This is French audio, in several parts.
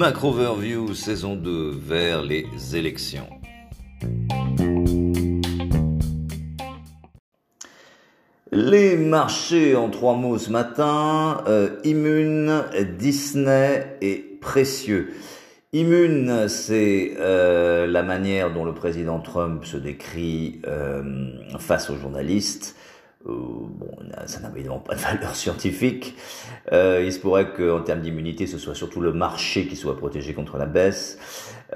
Macro Overview saison 2 vers les élections. Les marchés en trois mots ce matin, euh, Immune, Disney et Précieux. Immune, c'est euh, la manière dont le président Trump se décrit euh, face aux journalistes. Euh, bon, ça n'a évidemment pas de valeur scientifique. Euh, il se pourrait qu'en termes d'immunité, ce soit surtout le marché qui soit protégé contre la baisse.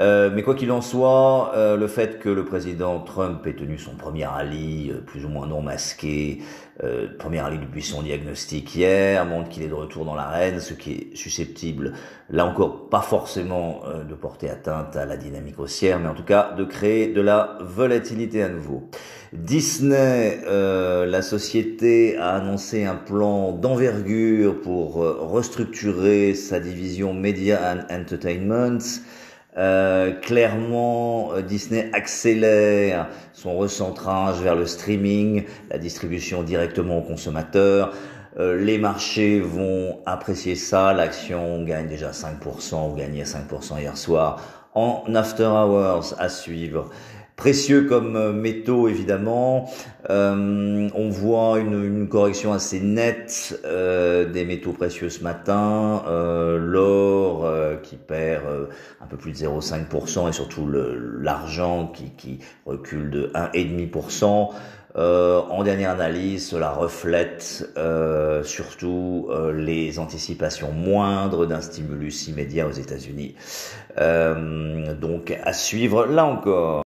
Euh, mais quoi qu'il en soit, euh, le fait que le président Trump ait tenu son premier rallye, euh, plus ou moins non masqué, euh, premier rallye depuis son diagnostic hier, montre qu'il est de retour dans l'arène, ce qui est susceptible, là encore, pas forcément de porter atteinte à la dynamique haussière, mais en tout cas de créer de la volatilité à nouveau. Disney, la société a annoncé un plan d'envergure pour restructurer sa division Media and Entertainment. Euh, clairement, euh, Disney accélère son recentrage vers le streaming, la distribution directement aux consommateurs. Euh, les marchés vont apprécier ça. L'action gagne déjà 5%, ou gagnait 5% hier soir. En after hours à suivre précieux comme euh, métaux évidemment. Euh, on voit une, correction assez nette euh, des métaux précieux ce matin. L'or qui perd un peu plus de 0,5% et surtout l'argent qui, recule de 1,5%. Euh, en dernière analyse, cela reflète surtout les anticipations moindres d'un stimulus immédiat aux États-Unis. donc à suivre là encore.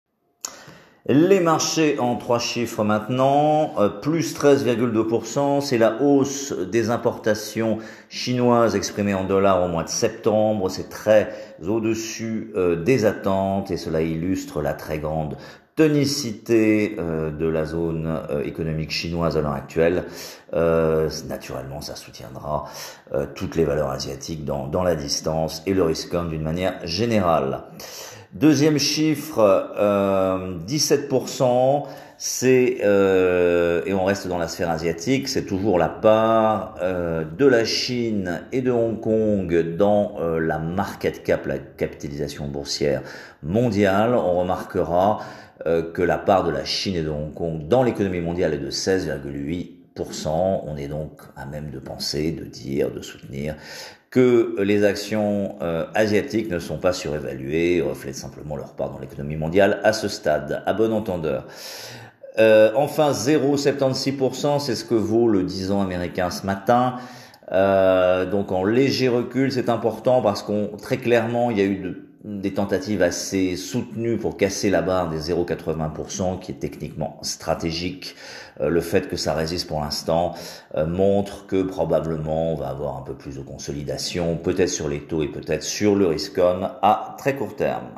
Les marchés en trois chiffres maintenant, euh, plus 13,2%, c'est la hausse des importations chinoises exprimées en dollars au mois de septembre, c'est très au-dessus euh, des attentes et cela illustre la très grande tonicité euh, de la zone économique chinoise à l'heure actuelle. naturellement, ça soutiendra toutes les valeurs asiatiques dans, dans la distance et le risque d'une manière générale. Deuxième chiffre, euh, 17%, c'est euh, et on reste dans la sphère asiatique, c'est toujours la part euh, de la Chine et de Hong Kong dans euh, la market cap, la capitalisation boursière mondiale. On remarquera euh, que la part de la Chine et de Hong Kong dans l'économie mondiale est de 16,8 on est donc à même de penser, de dire, de soutenir que les actions euh, asiatiques ne sont pas surévaluées, reflètent simplement leur part dans l'économie mondiale à ce stade, à bon entendeur. Euh, enfin, 0,76%, c'est ce que vaut le 10 ans américain ce matin. Euh, donc en léger recul, c'est important parce qu'on très clairement, il y a eu de des tentatives assez soutenues pour casser la barre des 0,80% qui est techniquement stratégique. Euh, le fait que ça résiste pour l'instant euh, montre que probablement on va avoir un peu plus de consolidation, peut-être sur les taux et peut-être sur le risque à très court terme.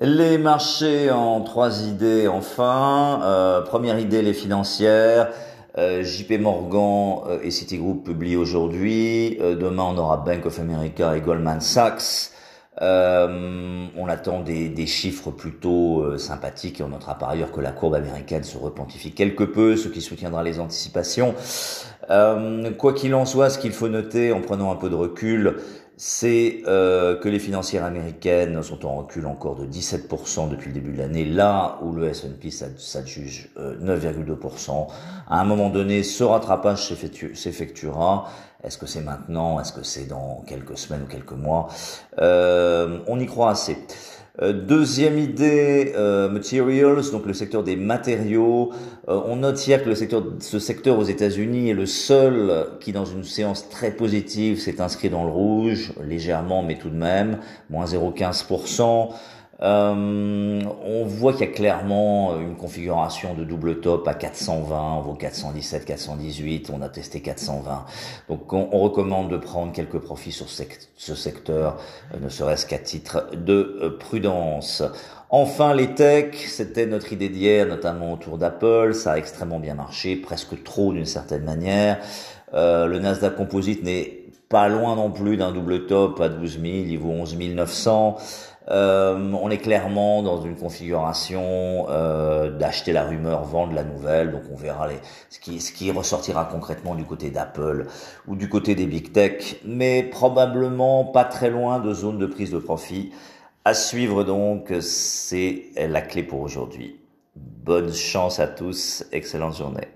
Les marchés en trois idées enfin. Euh, première idée, les financières. Euh, JP Morgan euh, et Citigroup publient aujourd'hui. Euh, demain, on aura Bank of America et Goldman Sachs. on attend des, chiffres plutôt sympathiques et on notera par ailleurs que la courbe américaine se repentifie quelque peu, ce qui soutiendra les anticipations. quoi qu'il en soit, ce qu'il faut noter en prenant un peu de recul, c'est euh, que les financières américaines sont en recul encore de 17% depuis le début de l'année, là où le S&P s'adjuge euh, 9,2%. À un moment donné, ce rattrapage s'effectuera. Est-ce que c'est maintenant? Est-ce que c'est dans quelques semaines ou quelques mois? Euh, On y croit assez. Euh, deuxième idée, euh, materials, donc le secteur des matériaux. Euh, on note hier que le secteur, ce secteur aux États-Unis est le seul qui, dans une séance très positive, s'est inscrit dans le rouge, légèrement, mais tout de même, moins 0,15%. Euh, on voit qu'il y a clairement une configuration de double top à 420, on vaut 417, 418, on a testé 420. Donc on, recommande de prendre quelques profits sur ce secteur, euh, ne serait-ce qu'à titre de euh, prudence. Enfin, les techs, c'était notre idée d'hier, notamment autour d'Apple. Ça a extrêmement bien marché, presque trop d'une certaine manière. Euh, le Nasdaq Composite n'est loin non plus d'un double top à 12 000, il vaut 11 900. Euh, on est clairement dans une configuration euh, d'acheter la rumeur, vendre la nouvelle. Donc on verra les, ce, qui, ce qui ressortira concrètement du côté d'Apple ou du côté des big tech, mais probablement pas très loin de zone de prise de profit. À suivre donc, c'est la clé pour aujourd'hui. Bonne chance à tous, excellente journée.